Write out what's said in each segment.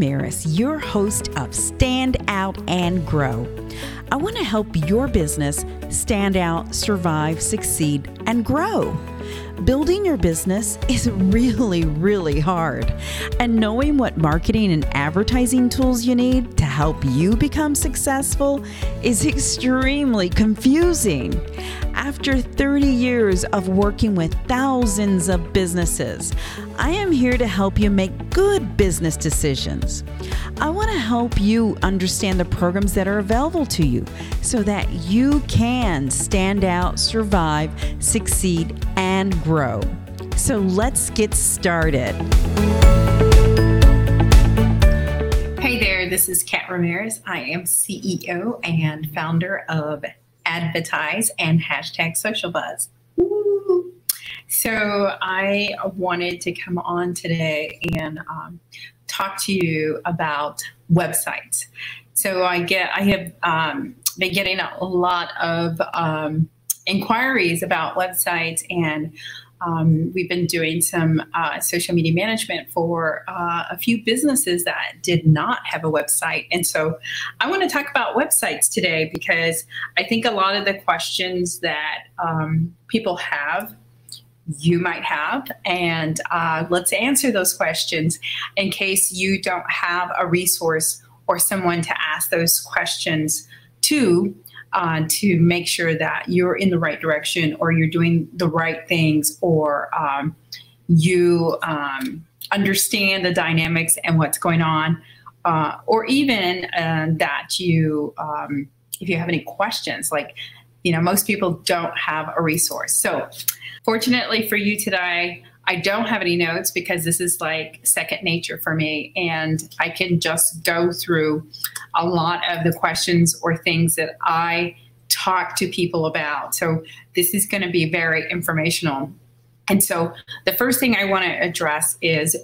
Ramirez, your host of Stand Out and Grow. I want to help your business stand out, survive, succeed, and grow. Building your business is really, really hard. And knowing what marketing and advertising tools you need to help you become successful is extremely confusing. After 30 years of working with thousands of businesses, I am here to help you make good business decisions. I want to help you understand the programs that are available to you so that you can stand out, survive, succeed, and grow. So let's get started. Hey there, this is Kat Ramirez. I am CEO and founder of Advertise and hashtag Social Buzz. So I wanted to come on today and um, talk to you about websites. So I get I have um, been getting a lot of um, inquiries about websites and um, we've been doing some uh, social media management for uh, a few businesses that did not have a website. And so I want to talk about websites today because I think a lot of the questions that um, people have you might have. And uh, let's answer those questions in case you don't have a resource or someone to ask those questions to. Uh, to make sure that you're in the right direction or you're doing the right things or um, you um, understand the dynamics and what's going on, uh, or even uh, that you, um, if you have any questions, like, you know, most people don't have a resource. So, Fortunately for you today, I don't have any notes because this is like second nature for me. And I can just go through a lot of the questions or things that I talk to people about. So this is going to be very informational. And so the first thing I want to address is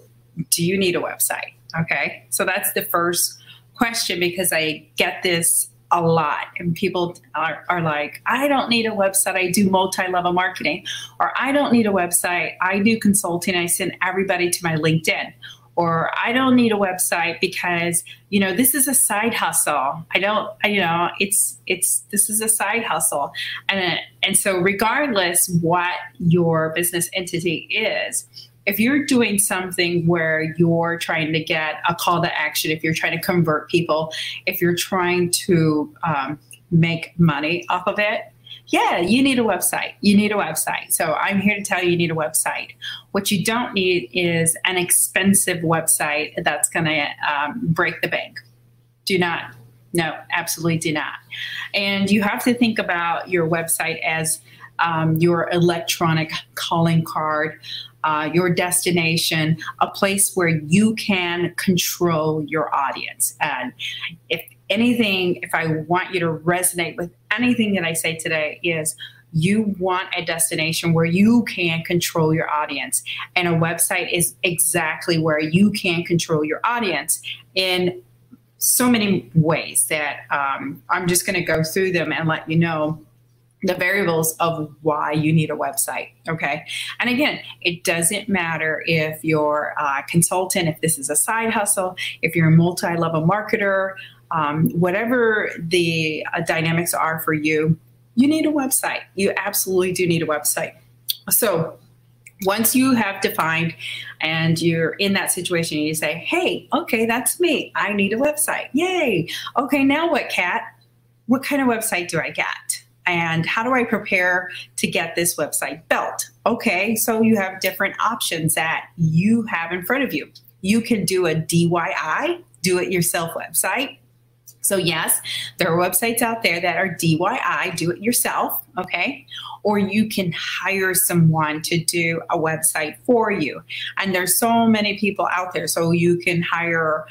do you need a website? Okay. So that's the first question because I get this a lot. And people are, are like i don't need a website. I do multi-level marketing. Or i don't need a website. I do consulting. I send everybody to my linkedin. Or i don't need a website because you know this is a side hustle. I don't I, you know it's it's this is a side hustle. And and so regardless what your business entity is if you're doing something where you're trying to get a call to action, if you're trying to convert people, if you're trying to um, make money off of it, yeah, you need a website. You need a website. So I'm here to tell you you need a website. What you don't need is an expensive website that's going to um, break the bank. Do not. No, absolutely do not. And you have to think about your website as um, your electronic calling card, uh, your destination, a place where you can control your audience. And if anything, if I want you to resonate with anything that I say today, is you want a destination where you can control your audience. And a website is exactly where you can control your audience in so many ways that um, I'm just going to go through them and let you know the variables of why you need a website. Okay. And again, it doesn't matter if you're a consultant, if this is a side hustle, if you're a multi level marketer, um, whatever the uh, dynamics are for you, you need a website. You absolutely do need a website. So, once you have defined and you're in that situation, you say, Hey, okay, that's me. I need a website. Yay. Okay, now what, Kat? What kind of website do I get? And how do I prepare to get this website built? Okay, so you have different options that you have in front of you. You can do a DIY, do it yourself website. So, yes, there are websites out there that are DIY, do it yourself, okay? Or you can hire someone to do a website for you. And there's so many people out there. So, you can hire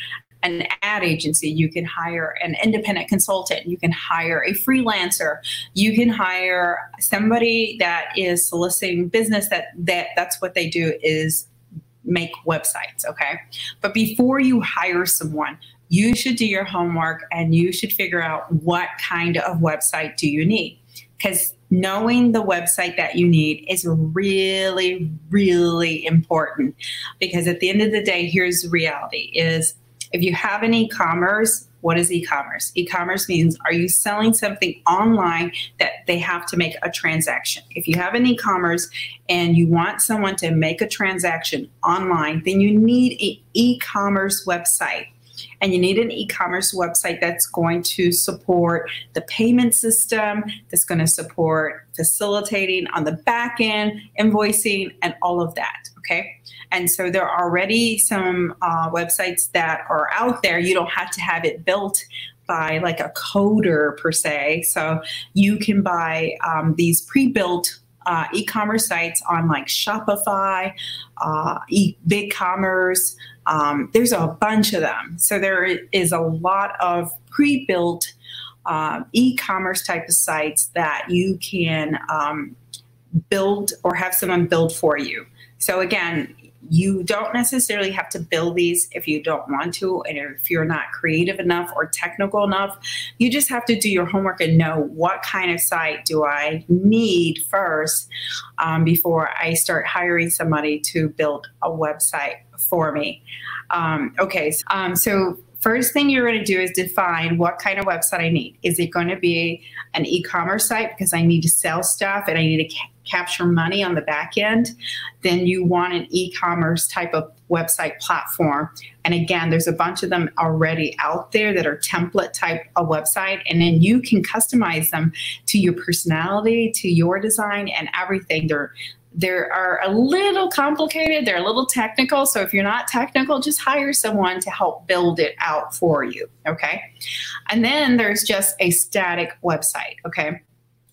an ad agency, you can hire an independent consultant, you can hire a freelancer, you can hire somebody that is soliciting business that, that that's what they do is make websites, okay? But before you hire someone, you should do your homework and you should figure out what kind of website do you need because knowing the website that you need is really really important because at the end of the day here's the reality is If you have an e commerce, what is e-commerce? E-commerce means are you selling something online that they have to make a transaction? If you have an e-commerce and you want someone to make a transaction online, then you need an e-commerce website and you need an e-commerce website that's going to support the payment system that's going to support facilitating on the back end invoicing and all of that okay and so there are already some uh, websites that are out there. You don't have to have it built by like a coder per se. So you can buy um, these pre-built uh, e-commerce sites on like Shopify, uh, e- BigCommerce. Um, there's a bunch of them. So there is a lot of pre-built uh, e-commerce type of sites that you can um, build or have someone build for you. So again, you don't necessarily have to build these if you don't want to and if you're not creative enough or technical enough you just have to do your homework and know what kind of site do i need first um, before i start hiring somebody to build a website for me um, okay um, so first thing you're going to do is define what kind of website I need. Is it going to be an e commerce site because I need to sell stuff and I need to capture money on the back end? Then you want an e commerce type of website platform. And again, there's a bunch of them already out there that are template type of website. And then you can customize them to your personality, to your design, and everything. They're they are a little complicated, they're a little technical. So if you're not technical, just hire someone to help build it out for you. Okay. And then there's just a static website. Okay.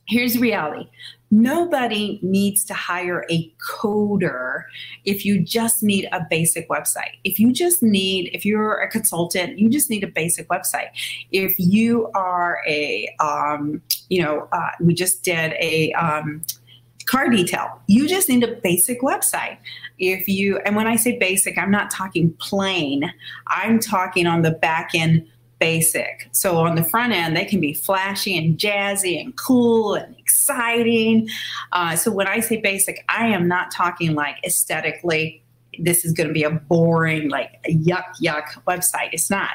Here's reality nobody needs to hire a coder if you just need a basic website. If you just need, if you're a consultant, you just need a basic website. If you are a, um, you know, uh, we just did a, um, car detail. You just need a basic website. If you, and when I say basic, I'm not talking plain, I'm talking on the back end basic. So on the front end, they can be flashy and jazzy and cool and exciting. Uh, so when I say basic, I am not talking like aesthetically. This is going to be a boring, like yuck, yuck website. It's not.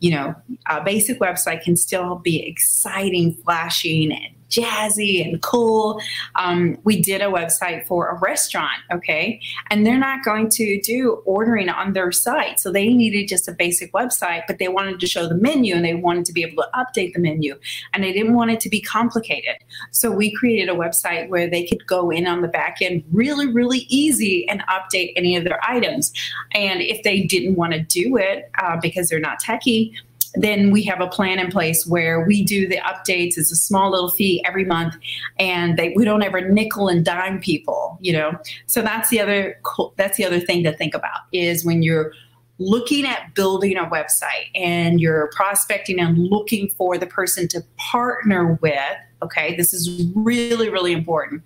You know, a basic website can still be exciting, flashing, and jazzy and cool. Um, we did a website for a restaurant, okay, and they're not going to do ordering on their site. So they needed just a basic website, but they wanted to show the menu and they wanted to be able to update the menu and they didn't want it to be complicated. So we created a website where they could go in on the back end really, really easy and update any of their items. And if they didn't want to do it uh, because they're not techie, then we have a plan in place where we do the updates. It's a small little fee every month, and they, we don't ever nickel and dime people. You know, so that's the other that's the other thing to think about is when you're looking at building a website and you're prospecting and looking for the person to partner with. Okay, this is really really important.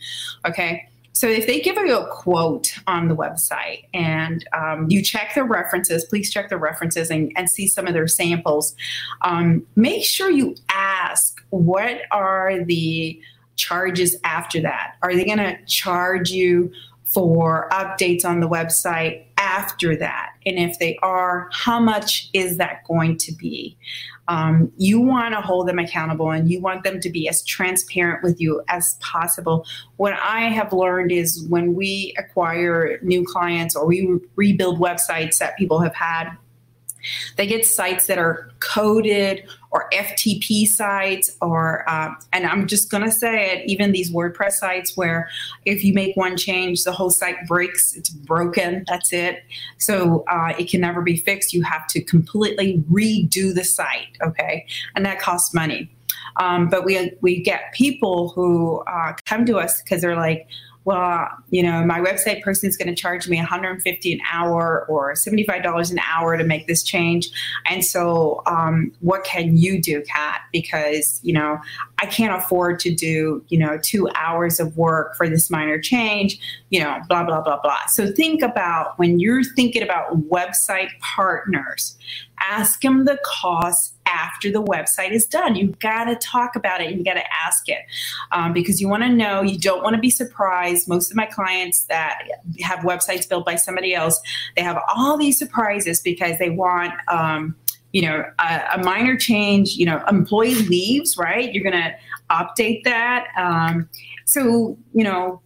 Okay so if they give you a quote on the website and um, you check their references, please check their references and, and see some of their samples. Um, make sure you ask what are the charges after that? Are they going to charge you for updates on the website after that? And if they are, how much is that going to be? Um, you want to hold them accountable and you want them to be as transparent with you as possible. What I have learned is when we acquire new clients or we rebuild websites that people have had they get sites that are coded or FTP sites, or, um, and I'm just going to say it, even these WordPress sites where if you make one change, the whole site breaks, it's broken, that's it. So uh, it can never be fixed. You have to completely redo the site, okay? And that costs money. Um, but we, we get people who uh, come to us because they're like, well, you know, my website person is going to charge me 150 an hour or $75 an hour to make this change. And so, um, what can you do, Kat? Because, you know, I can't afford to do, you know, two hours of work for this minor change, you know, blah, blah, blah, blah. So, think about when you're thinking about website partners, ask them the cost after the website is done. You've got to talk about it and you got to ask it um, because you want to know, you don't want to be surprised. Most of my clients that have websites built by somebody else, they have all these surprises because they want, um, you know, a, a minor change, you know, employee leaves, right? You're going to update that. Um, so, you know,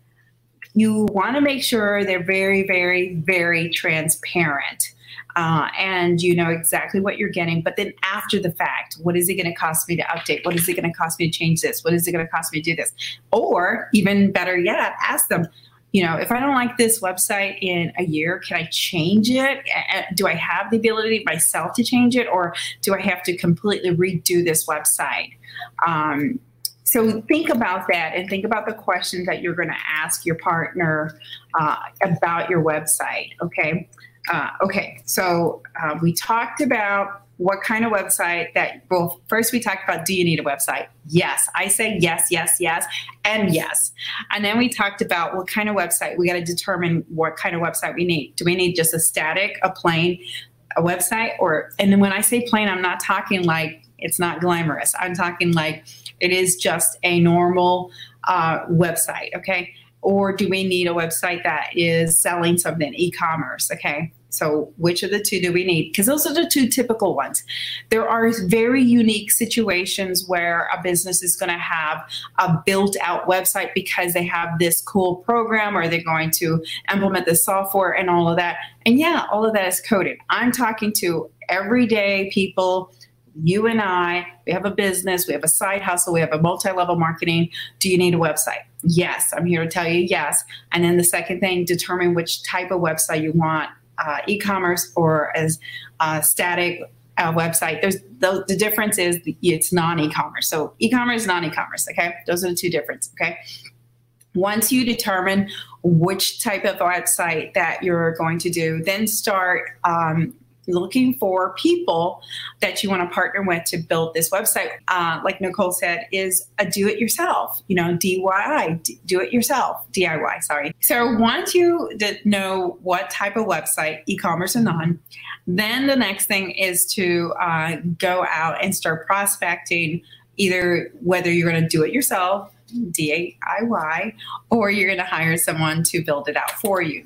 you want to make sure they're very, very, very transparent. Uh, and you know exactly what you're getting. But then after the fact, what is it going to cost me to update? What is it going to cost me to change this? What is it going to cost me to do this? Or even better yet, ask them, you know, if I don't like this website in a year, can I change it? Do I have the ability myself to change it, or do I have to completely redo this website? Um, so think about that and think about the questions that you're going to ask your partner uh, about your website. Okay. Uh, okay. So uh, we talked about what kind of website that well first we talked about do you need a website? Yes. I say yes yes yes and yes. And then we talked about what kind of website we got to determine what kind of website we need. Do we need just a static a plain a website or and then when i say plain i'm not talking like it's not glamorous. I'm talking like it is just a normal uh, website okay? Or do we need a website that is selling something e-commerce okay so, which of the two do we need? Because those are the two typical ones. There are very unique situations where a business is going to have a built out website because they have this cool program or they're going to implement the software and all of that. And yeah, all of that is coded. I'm talking to everyday people you and I, we have a business, we have a side hustle, we have a multi level marketing. Do you need a website? Yes, I'm here to tell you yes. And then the second thing, determine which type of website you want uh, e-commerce or as a static uh, website. There's the, the difference is it's non-e-commerce. So e-commerce, non-e-commerce. Okay, those are the two differences. Okay. Once you determine which type of website that you're going to do, then start um, looking for people that you want to partner with to build this website. Uh, like Nicole said, is a do it yourself, you know, DIY, do it yourself, DIY, sorry. So once you know what type of website, e commerce or non, then the next thing is to uh, go out and start prospecting either whether you're going to do it yourself, DIY, or you're going to hire someone to build it out for you.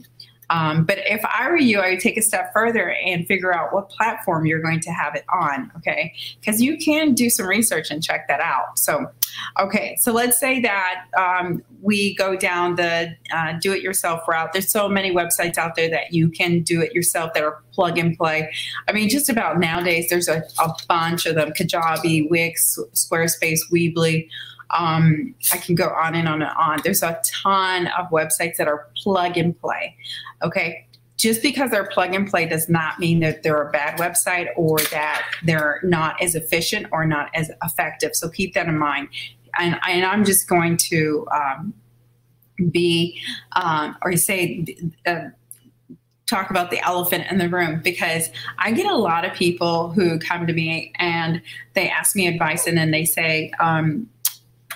Um, but if I were you, I would take a step further and figure out what platform you're going to have it on. Okay. Because you can do some research and check that out. So, okay. So let's say that um, we go down the uh, do it yourself route. There's so many websites out there that you can do it yourself that are plug and play. I mean, just about nowadays, there's a, a bunch of them Kajabi, Wix, Squarespace, Weebly. Um, I can go on and on and on. There's a ton of websites that are plug and play. Okay. Just because they're plug and play does not mean that they're a bad website or that they're not as efficient or not as effective. So keep that in mind. And, and I'm just going to um, be, um, or say, uh, talk about the elephant in the room because I get a lot of people who come to me and they ask me advice and then they say, um,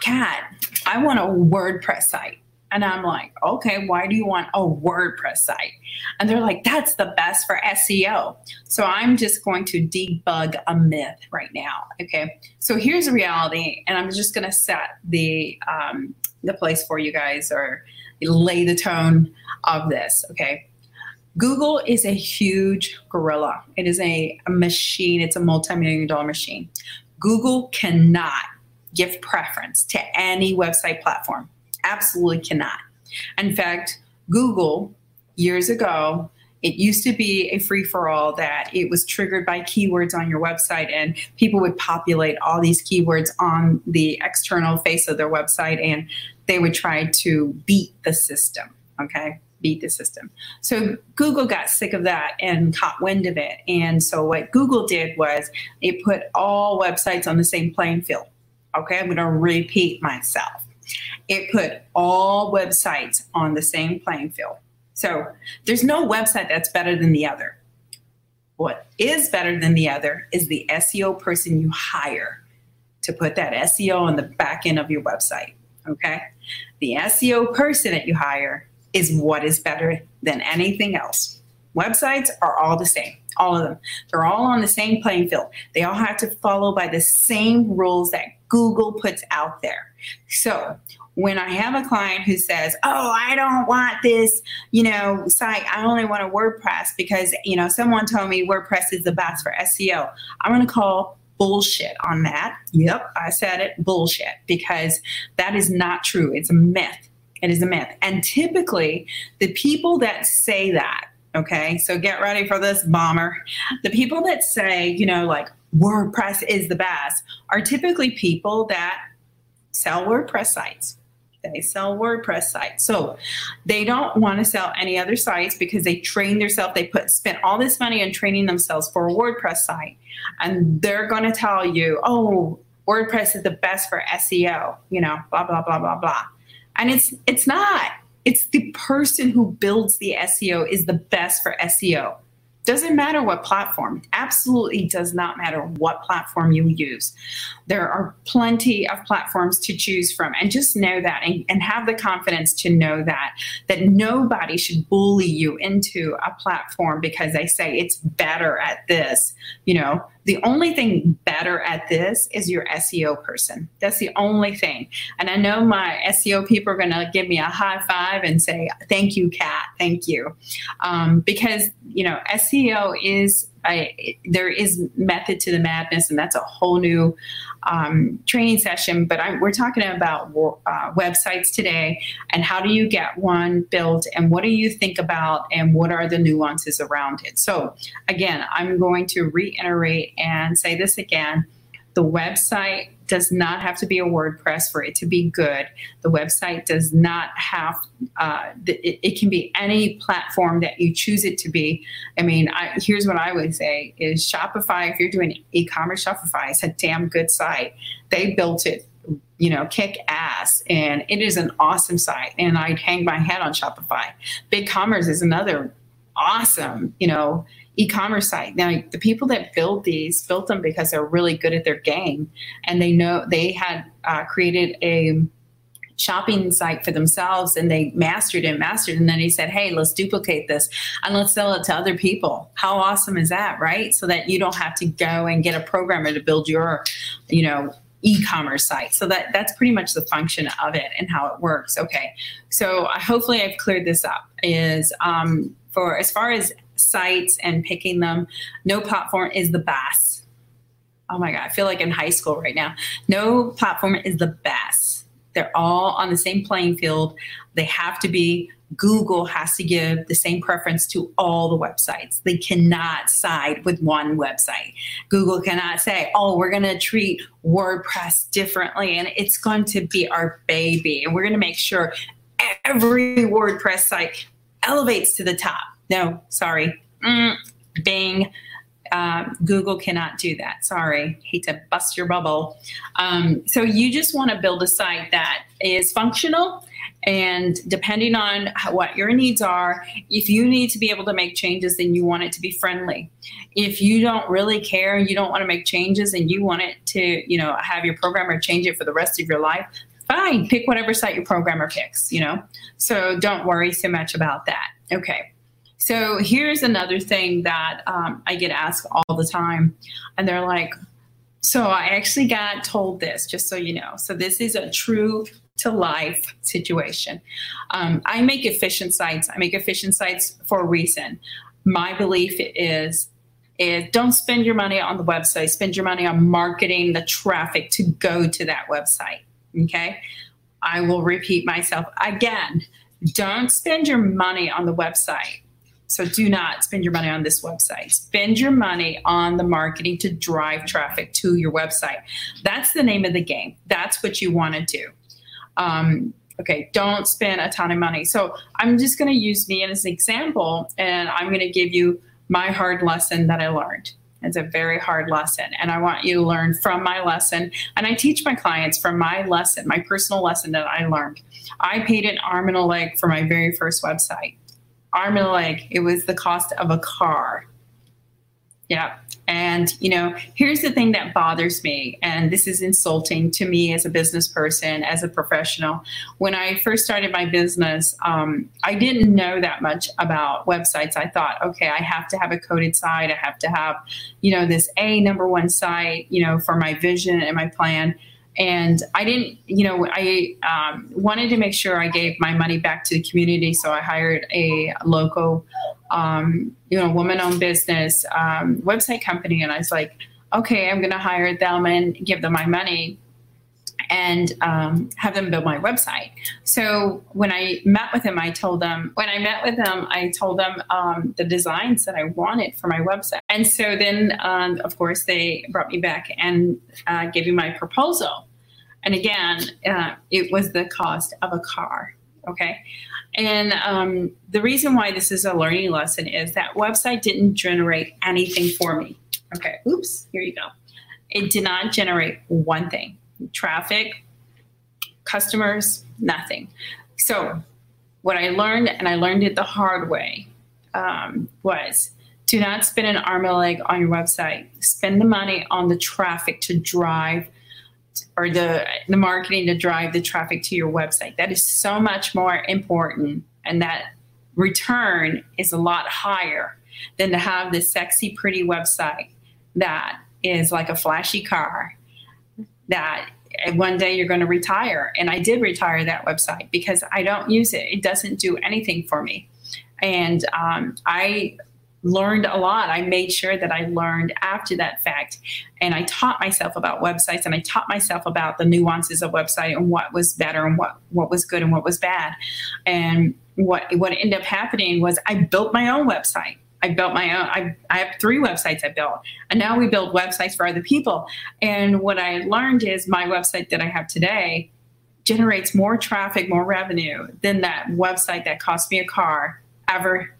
Kat, I want a WordPress site. And I'm like, okay, why do you want a WordPress site? And they're like, that's the best for SEO. So I'm just going to debug a myth right now. Okay. So here's the reality, and I'm just going to set the um, the place for you guys or lay the tone of this. Okay. Google is a huge gorilla. It is a, a machine. It's a multi-million dollar machine. Google cannot give preference to any website platform. Absolutely cannot. In fact, Google years ago, it used to be a free for all that it was triggered by keywords on your website, and people would populate all these keywords on the external face of their website, and they would try to beat the system. Okay beat the system. So Google got sick of that and caught wind of it. And so what Google did was it put all websites on the same playing field. Okay, I'm going to repeat myself. It put all websites on the same playing field. So there's no website that's better than the other. What is better than the other is the SEO person you hire to put that SEO on the back end of your website. Okay, the SEO person that you hire is what is better than anything else. Websites are all the same, all of them. They're all on the same playing field. They all have to follow by the same rules that Google puts out there. So when I have a client who says, "Oh, I don't want this, you know, site. I only want a WordPress because, you know, someone told me WordPress is the best for SEO." I'm going to call bullshit on that. Yep, I said it, bullshit, because that is not true. It's a myth. It is a myth. And typically, the people that say that, okay, so get ready for this bomber. The people that say, you know, like WordPress is the best are typically people that sell WordPress sites they sell WordPress sites. So they don't want to sell any other sites because they train themselves, they put spent all this money on training themselves for a WordPress site. And they're going to tell you, oh, WordPress is the best for SEO, you know, blah, blah, blah, blah, blah. And it's it's not. It's the person who builds the SEO is the best for SEO. Doesn't matter what platform, absolutely does not matter what platform you use. There are plenty of platforms to choose from, and just know that and, and have the confidence to know that that nobody should bully you into a platform because they say it's better at this. You know, the only thing better at this is your SEO person. That's the only thing. And I know my SEO people are going to give me a high five and say, thank you, Kat, thank you. Um, because, you know, SEO is, I, there is method to the madness, and that's a whole new um, training session, but I, we're talking about uh, websites today and how do you get one built and what do you think about and what are the nuances around it. So, again, I'm going to reiterate and say this again. The website does not have to be a WordPress for it to be good. The website does not have, uh, it, it, can be any platform that you choose it to be. I mean, I, here's what I would say is Shopify, if you're doing e-commerce, Shopify is a damn good site. They built it you know, kick ass. And it is an awesome site. And I'd hang my head on Shopify. BigCommerce is another awesome, you know, e-commerce site. Now, the people that build these built them because they're really good at their game, and they know they had uh, created a shopping site for themselves and they mastered it mastered and then he said hey let's duplicate this and let's sell it to other people. How awesome is that right? So that you don't have to go and get a programmer to build your you know e-commerce site. So that that's pretty much the function of it and how it works. Okay. So hopefully i've cleared this up is um, for as far as sites and picking them. No platform is the best. Oh my God, I feel like in high school right now. No platform is the best. They're all on the same playing field. They have to be. Google has to give the same preference to all the websites. They cannot side with one website. Google cannot say, oh, we're going to treat WordPress differently and it's going to be our baby. And we're going to make sure every WordPress site elevates to the top. No, sorry. Mm, Bing. Uh, Google cannot do that. Sorry, hate to bust your bubble. Um, so you just want to build a site that is functional and depending on what your needs are, if you need to be able to make changes, then you want it to be friendly. If you don't really care you don't want to make changes and you want it to, you know, have your programmer change it for the rest of your life, fine, pick whatever site your programmer picks, you know. So don't worry so much about that. Okay. So here's another thing that um, I get asked all the time, and they're like, "So I actually got told this, just so you know. So this is a true to life situation. Um, I make efficient sites. I make efficient sites for a reason. My belief is." Is don't spend your money on the website, spend your money on marketing the traffic to go to that website. Okay. I will repeat myself again. Don't spend your money on the website so do not spend your money on this website. Spend your money on the marketing to drive traffic to your website. That's the name of the game. That's what you want to do. Um, okay, don't spend a ton of money. So I'm just going to use me as an example, and I'm going to give you my hard lesson that I learned. It's a very hard lesson, and I want you to learn from my lesson. And I teach my clients from my lesson, my personal lesson that I learned. I paid an arm and a leg for my very first website arm and leg. It was the cost of a car. Yeah. And, you know, here's the thing that bothers me, and this is insulting to me as a business person, as a professional. When I first started my business, um, I didn't know that much about websites. I thought, okay, I have to have a coded site, I have to have, you know, this A number one site, you know, for my vision and my plan and I didn't, you know, I um, wanted to make sure I gave my money back to the community, so I hired a local, um, you know, woman-owned business um, website company, and I was like, okay, I'm going to hire them and give them my money and um, have them build my website. So when I met with them, I told them, when I met with them, I told them um, the designs that I wanted for my website. And so then, um, of course, they brought me back and uh, gave me my proposal. And again, uh, it was the cost of a car. Okay. And um, the reason why this is a learning lesson is that website didn't generate anything for me. Okay. Oops. Here you go. It did not generate one thing traffic, customers, nothing. So, what I learned, and I learned it the hard way, um, was do not spend an arm and a leg on your website. Spend the money on the traffic to drive or the the marketing to drive the traffic to your website. That is so much more important, and that return is a lot higher than to have this sexy, pretty website that is like a flashy car that one day you're going to retire. And I did retire that website because I don't use it. It doesn't do anything for me. And um, I learned a lot. I made sure that I learned after that fact. And I taught myself about websites and I taught myself about the nuances of website and what was better and what, what was good and what was bad. And what what ended up happening was I built my own website. I built my own. I, I have three websites I built, and now we build websites for other people. And what I learned is my website that I have today generates more traffic, more revenue than that website that cost me a car ever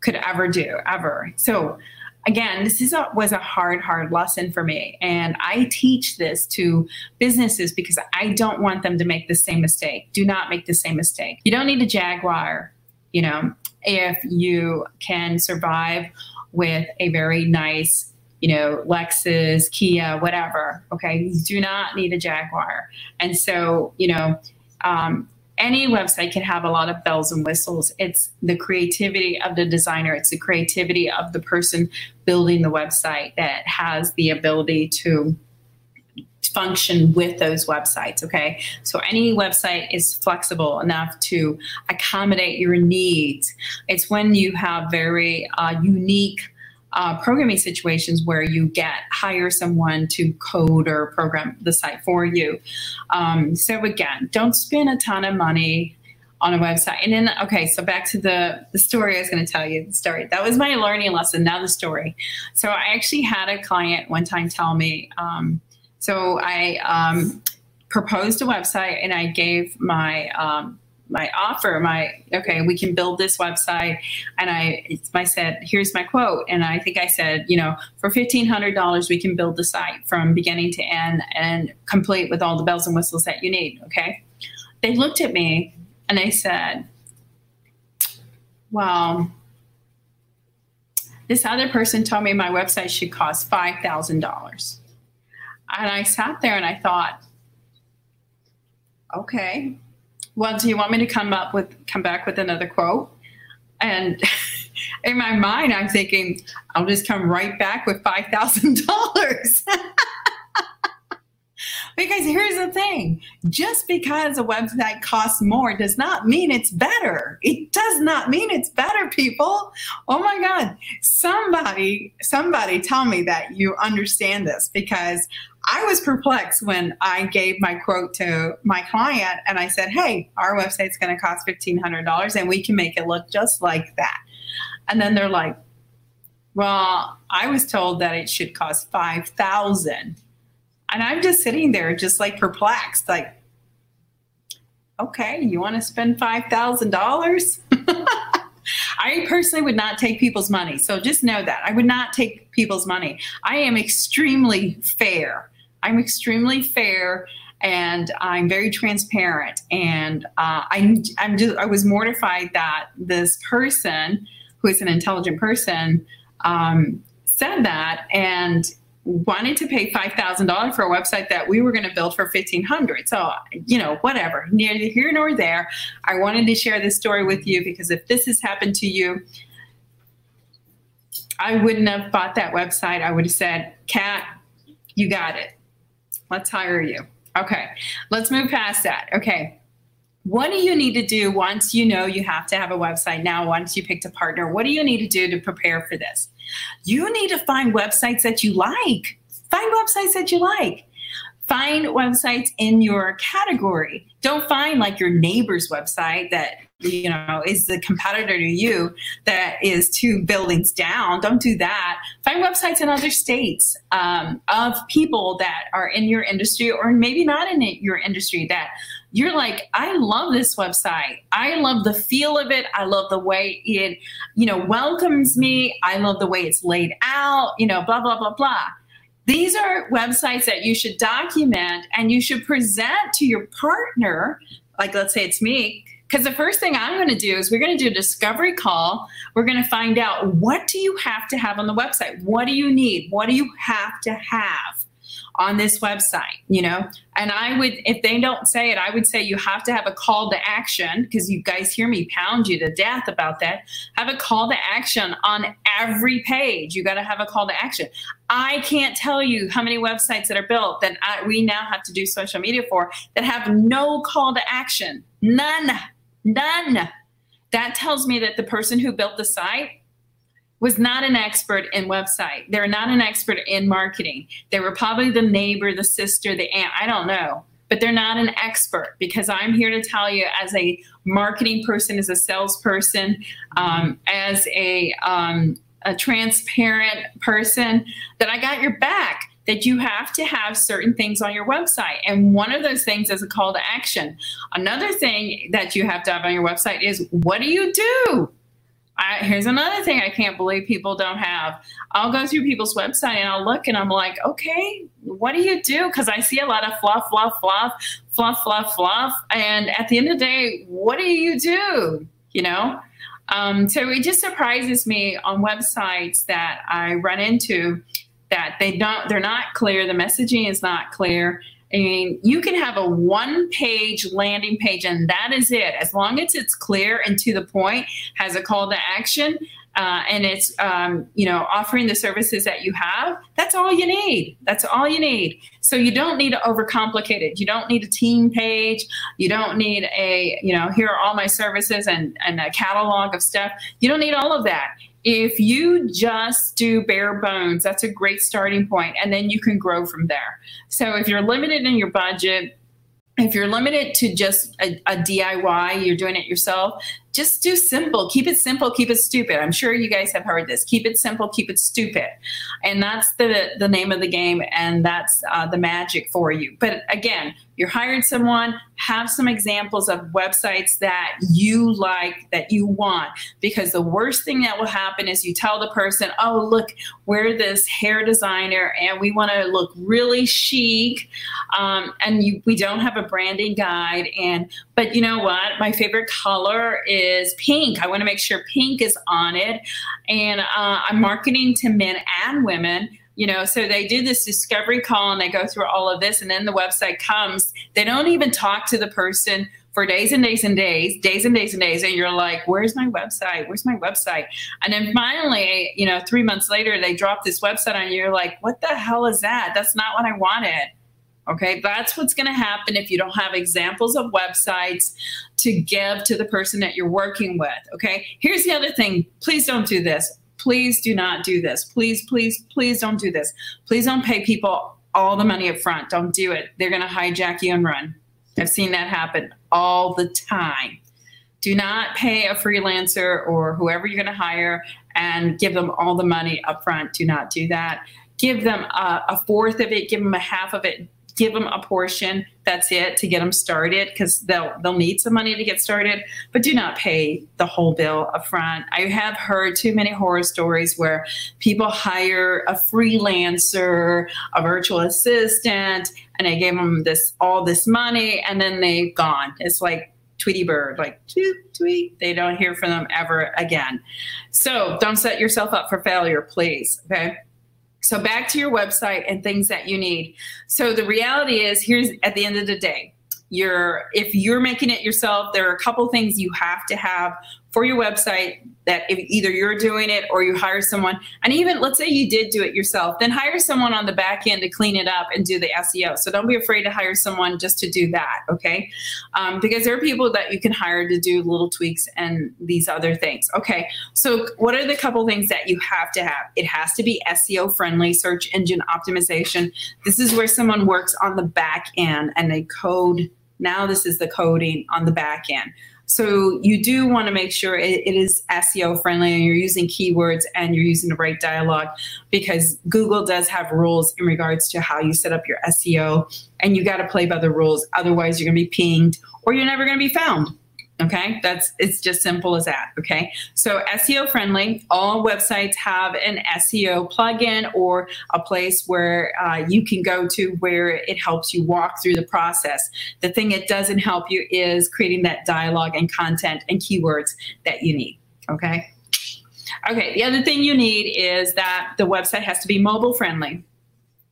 could ever do, ever. So again, this is a, was a hard, hard lesson for me. And I teach this to businesses because I don't want them to make the same mistake. Do not make the same mistake. You don't need a Jaguar, you know, if you can survive with a very nice, you know, Lexus, Kia, whatever. Okay. You do not need a Jaguar. And so, you know, um, any website can have a lot of bells and whistles. It's the creativity of the designer, it's the creativity of the person building the website that has the ability to function with those websites. Okay. So any website is flexible enough to accommodate your needs. It's when you have very uh, unique uh, programming situations where you get hire someone to code or program the site for you. Um, so again, don't spend a ton of money on a website. And then, okay, so back to the the story I was going to tell you. The story that was my learning lesson. Now the story. So I actually had a client one time tell me. Um, so I um, proposed a website and I gave my um, my offer, my okay, we can build this website, and I I said, here's my quote, and I think I said, you know, for fifteen hundred dollars, we can build the site from beginning to end and complete with all the bells and whistles that you need. Okay, they looked at me and they said, well. This other person told me my website should cost $5,000. And I sat there and I thought, okay, well, do you want me to come up with come back with another quote? And in my mind, I'm thinking, I'll just come right back with five thousand dollars. Because here's the thing just because a website costs more does not mean it's better. It does not mean it's better, people. Oh my God. Somebody, somebody tell me that you understand this because I was perplexed when I gave my quote to my client and I said, Hey, our website's going to cost $1,500 and we can make it look just like that. And then they're like, Well, I was told that it should cost 5000 And I'm just sitting there, just like perplexed, like, Okay, you want to spend $5,000? I personally would not take people's money. So just know that. I would not take people's money. I am extremely fair. I'm extremely fair and I'm very transparent. And uh, I, I'm just, I was mortified that this person, who is an intelligent person, um, said that and wanted to pay $5,000 for a website that we were going to build for 1500 So, you know, whatever, neither here nor there. I wanted to share this story with you because if this has happened to you, I wouldn't have bought that website. I would have said, Kat, you got it. Let's hire you. Okay, let's move past that. Okay, what do you need to do once you know you have to have a website now once you picked a partner what do you need to do to prepare for this you need to find websites that you like. Find websites that you like. Find websites in your category. Don't find like your neighbor's website that you know is the competitor to you that is two buildings down don't do that find websites in other states um, of people that are in your industry or maybe not in your industry that you're like, I love this website. I love the feel of it. I love the way it, you know, welcomes me. I love the way it's laid out, you know, blah, blah, blah, blah. These are websites that you should document and you should present to your partner. Like, let's say it's me, because the first thing I'm going to do is we're going to do a discovery call. We're going to find out what do you have to have on the website? What do you need? What do you have to have? on this website, you know? And I would, if they don't say it, I would say you have to have a call to action because you guys hear me pound you to death about that. Have a call to action on every page. You got to have a call to action. I can't tell you how many websites that are built that I, we now have to do social media for that have no call to action. None. None. That tells me that the person who built the site was not an expert in website. They're not an expert in marketing. They were probably the neighbor, the sister, the aunt. I don't know. But they're not an expert because I'm here to tell you, as a marketing person, as a salesperson, um, as a, um, a transparent person, that I got your back that you have to have certain things on your website. And one of those things is a call to action. Another thing that you have to have on your website is what do you do? I, here's another thing I can't believe people don't have. I'll go through people's website and I'll look and I'm like, okay, what do you do? Because I see a lot of fluff, fluff, fluff, fluff, fluff, fluff. And at the end of the day, what do you do? You know? Um, so it just surprises me on websites that I run into that they don't, they're not clear. The messaging is not clear. I mean, you can have a one page landing page and that is it. As long as it's clear and to the point, has a call to action, uh, and it's um, you know offering the services that you have that's all you need that's all you need so you don't need to overcomplicate it you don't need a team page you don't need a you know here are all my services and, and a catalog of stuff you don't need all of that if you just do bare bones, that's a great starting point, and then you can grow from there. So if you're limited in your budget, if you're limited to just a, a, DIY, you're doing it yourself, just do simple. Keep it simple, keep it stupid. I'm sure you guys have heard this. Keep it simple, keep it stupid. And that's the, the name of the game, and that's uh, the magic for you. But again, you're hiring someone, have some examples of websites that you like, that you want. Because the worst thing that will happen is you tell the person, oh, look, we're this hair designer and we want to look really chic. Um, and you, we don't have a branding guide. And, but you know what? My favorite color is pink. I want to make sure pink is on it. And uh, I'm marketing to men and women you know so they do this discovery call and they go through all of this and then the website comes. They don't even talk to the person for days and days and days days and days and days and you're like where's my website? Where's my website? And then finally you know three months later they drop this website on you you're like what the hell is that? That's not what i wanted okay that's what's going to happen if you don't have examples of websites to give to the person that you're working with okay here's the other thing please don't do this please do not do this. Please, please, please don't do this. Please don't pay people all the money up front. Don't do it. They're going to hijack you and run. I've seen that happen all the time. Do not pay a freelancer or whoever you're going to hire and give them all the money up front. Do not do that. Give them a, a fourth of it, give them a half of it give them a portion. That's it to get them started because they'll they'll need some money to get started. But do not pay the whole bill up front. I have heard too many horror stories where people hire a freelancer, a virtual assistant, and they gave them this all this money, and then they've gone. It's like Tweety Bird, like tweet, tweet. They don't hear from them ever again. So don't set yourself up for failure, please. Okay. So back to your website and things that you need. So the reality is here's at the end of the day, you're if you're making it yourself, there are a couple things you have to have for your website that if either you're doing it or you hire someone and even let's say you did do it yourself then hire someone on the back end to clean it up and do the seo so don't be afraid to hire someone just to do that okay? Um, because there are people that you can hire to do little tweaks and these other things. Okay so what are the couple things that you have to have? It has to be seo friendly search engine optimization. This is where someone works on the back end and they code now this is the coding on the back end so you do want to make sure it, it is SEO friendly and you're using keywords and you're using the right dialogue because Google does have rules in regards to how you set up your SEO and you got to play by the rules. Otherwise, you're going to be pinged or you're never going to be found. Okay, that's it's just simple as that. Okay, so SEO friendly. All websites have an SEO plugin or a place where uh, you can go to where it helps you walk through the process. The thing it doesn't help you is creating that dialogue and content and keywords that you need. Okay. Okay, the other thing you need is that the website has to be mobile friendly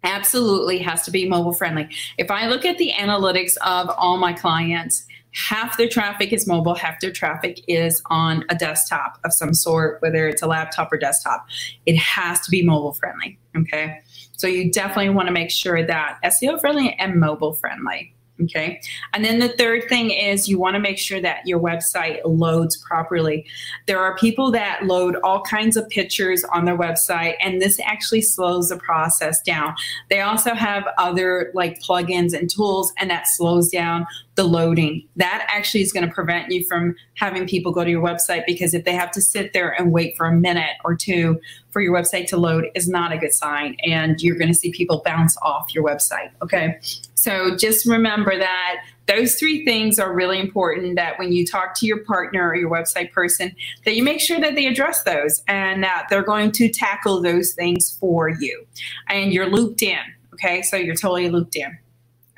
absolutely has to be mobile friendly. If I look at the analytics of all my clients, half their traffic is mobile, half their traffic is on a desktop of some sort, whether it's a laptop or desktop. It has to be mobile friendly. Okay. So you definitely want to make sure that SEO friendly and mobile friendly. Okay. And then the third thing is you want to make sure that your website loads properly. There are people that load all kinds of pictures on their website, and this actually slows the process down. They also have other like plugins and tools, and that slows down the loading. That actually is going to prevent you from having people go to your website because if they have to sit there and wait for a minute or two for your website to load is not a good sign and you're going to see people bounce off your website. Okay. So just remember that those three things are really important that when you talk to your partner or your website person that you make sure that they address those and that they're going to tackle those things for you and you're looped in okay so you're totally looped in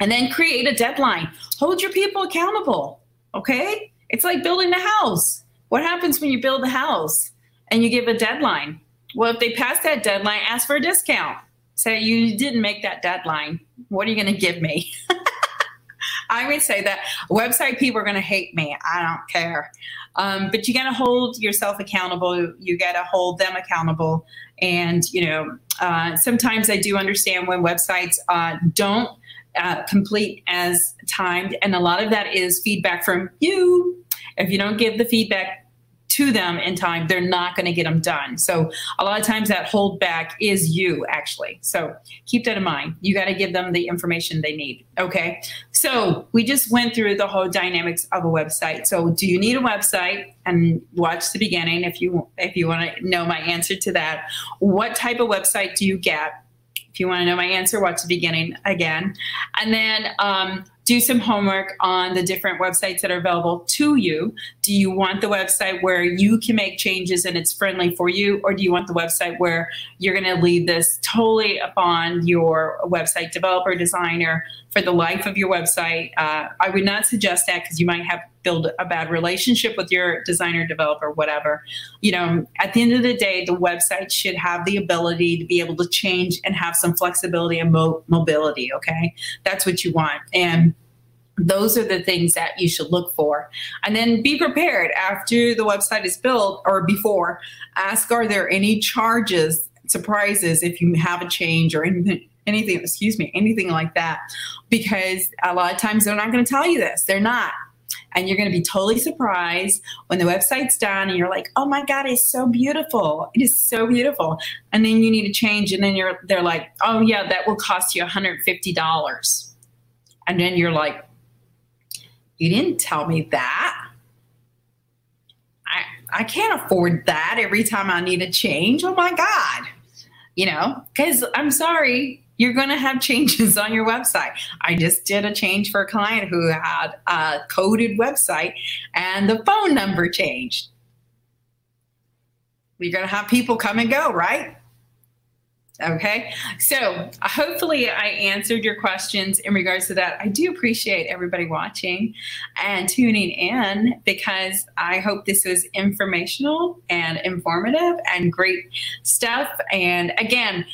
and then create a deadline. Hold your people accountable. Okay? It's like building a house. What happens when you build a house and you give a deadline? Well, if they pass that deadline, ask for a discount. Say you didn't make that deadline. What are you going to give me? I would say that website people are going to hate me. I don't care. Um, but you got to hold yourself accountable. You got to hold them accountable. And, you know, uh, sometimes I do understand when websites uh, don't uh, complete as timed. And a lot of that is feedback from you. If you don't give the feedback to them in time, they're not going to get them done. So a lot of times that hold back is you actually. So keep that in mind. You got to give them the information they need. Okay. So we just went through the whole dynamics of a website. So do you need a website? And watch the beginning if you if you want to know my answer to that. What type of website do you get? If you want to know my answer, watch the beginning again. And then um, do some homework on the different websites that are available to you. Do you want the website where you can make changes and it's friendly for you, or do you want the website where you're going to leave this totally upon your website developer, designer for the life of your website? Uh, I would not suggest that because you might have build a bad relationship with your designer, developer, whatever. You know, at the end of the day, the website should have the ability to be able to change and have some flexibility and mo- mobility. Okay, that's what you want, and those are the things that you should look for. And then be prepared after the website is built or before. Ask, are there any charges, surprises if you have a change or anything? Anything, excuse me, anything like that, because a lot of times they're not going to tell you this. They're not and you're going to be totally surprised when the website's done and you're like oh my god it's so beautiful it is so beautiful and then you need to change and then you're they're like oh yeah that will cost you $150 and then you're like you didn't tell me that i i can't afford that every time i need a change oh my god you know because i'm sorry you're going to have changes on your website. I just did a change for a client who had a coded website and the phone number changed. You're going to have people come and go, right? Okay, so hopefully I answered your questions in regards to that. I do appreciate everybody watching and tuning in because I hope this was informational and informative and great stuff. And again,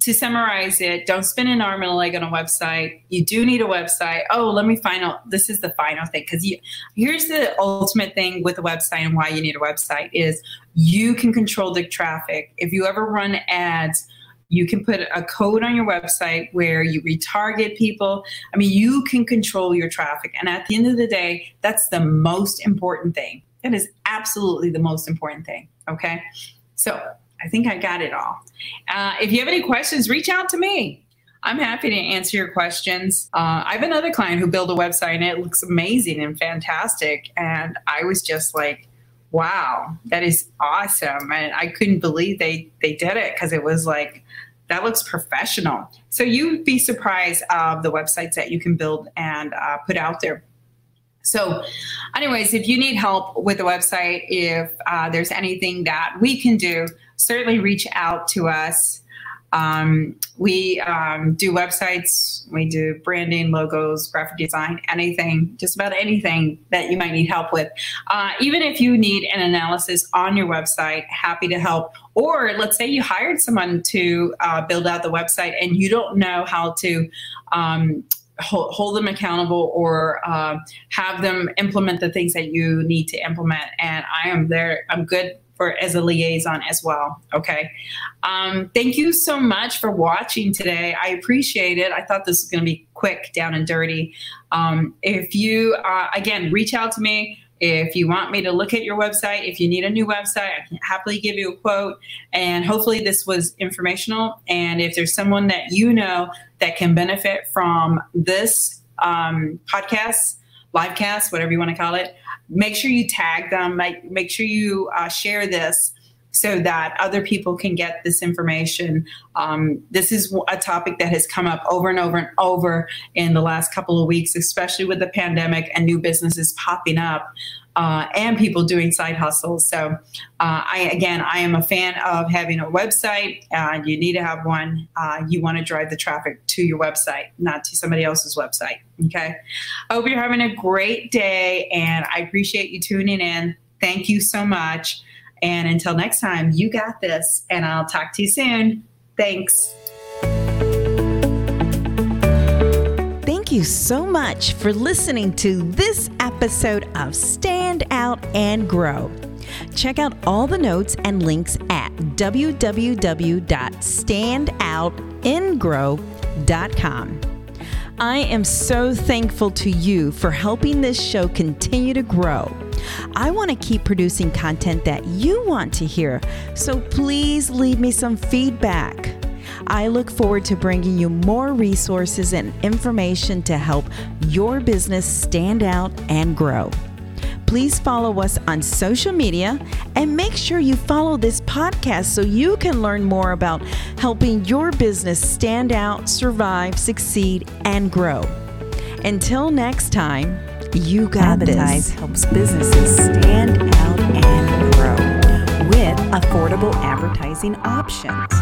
to summarize it, don't spend an arm and a leg on a website. You do need a website. Oh, let me out. This is the final thing because. Here's the ultimate thing with a website and why you need a website is you can control the traffic. If you ever run ads, you can put a code on your website where you retarget people. I mean, you can control your traffic, and at the end of the day, that's the most important thing. That is absolutely the most important thing. Okay, so I think I got it all. Uh, if you have any questions, reach out to me. I'm happy to answer your questions. Uh, I have another client who built a website and it looks amazing and fantastic. And I was just like, wow, that is awesome. And I couldn't believe they, they did it because it was like, that looks professional. So you'd be surprised of the websites that you can build and uh, put out there. So, anyways, if you need help with the website, if uh, there's anything that we can do, certainly reach out to us. Um, we um, do websites, we do branding, logos, graphic design, anything, just about anything that you might need help with. Uh, even if you need an analysis on your website, happy to help. Or let's say you hired someone to uh, build out the website and you don't know how to. Um, hold, them accountable or uh, have them implement the things that you need to implement and i am there i'm good for as a liaison as well. Okay. Um, thank you so much for watching today. I appreciate it. I thought this was going to be quick, down and dirty. Um, if you, uh, again, reach out to me. If you want me to look at your website, if you need a new website, I can happily give you a quote. And hopefully, this was informational. And if there's someone that you know that can benefit from this um, podcast, live cast, whatever you want to call it, make sure you tag them, make, make sure you uh, share this so that other people can get this information. Um, this is a topic that has come up over and over and over in the last couple of weeks, especially with the pandemic and new businesses popping up uh, and people doing side hustles. So, uh, I again, I am a fan of having a website. Uh, you need to have one. Uh, you want to drive the traffic to your website, not to somebody else's website. Okay. I hope you're having a great day, and I appreciate you tuning in. Thank you so much. And until next time, you got this, and I'll talk to you soon. Thanks. Thank you so much for listening to this episode of Stand Out and Grow. Check out all the notes and links at www.standoutandgrow.com. I am so thankful to you for helping this show continue to grow. I want to keep producing content that you want to hear, so please leave me some feedback. I look forward to bringing you more resources and information to help your business stand out and grow. Please follow us on social media and make sure you follow this podcast so you can learn more about helping your business stand out, survive, succeed, and grow. Until next time, you got Advertise this. helps businesses stand out and grow with affordable advertising options.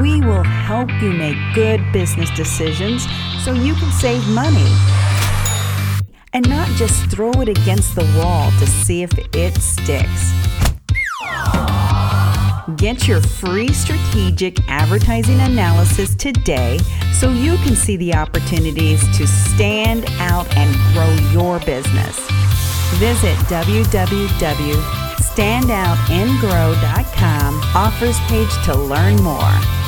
We will help you make good business decisions so you can save money and not just throw it against the wall to see if it sticks. Get your free strategic advertising analysis today so you can see the opportunities to stand out and grow your business. Visit www.standoutandgrow.com offers page to learn more.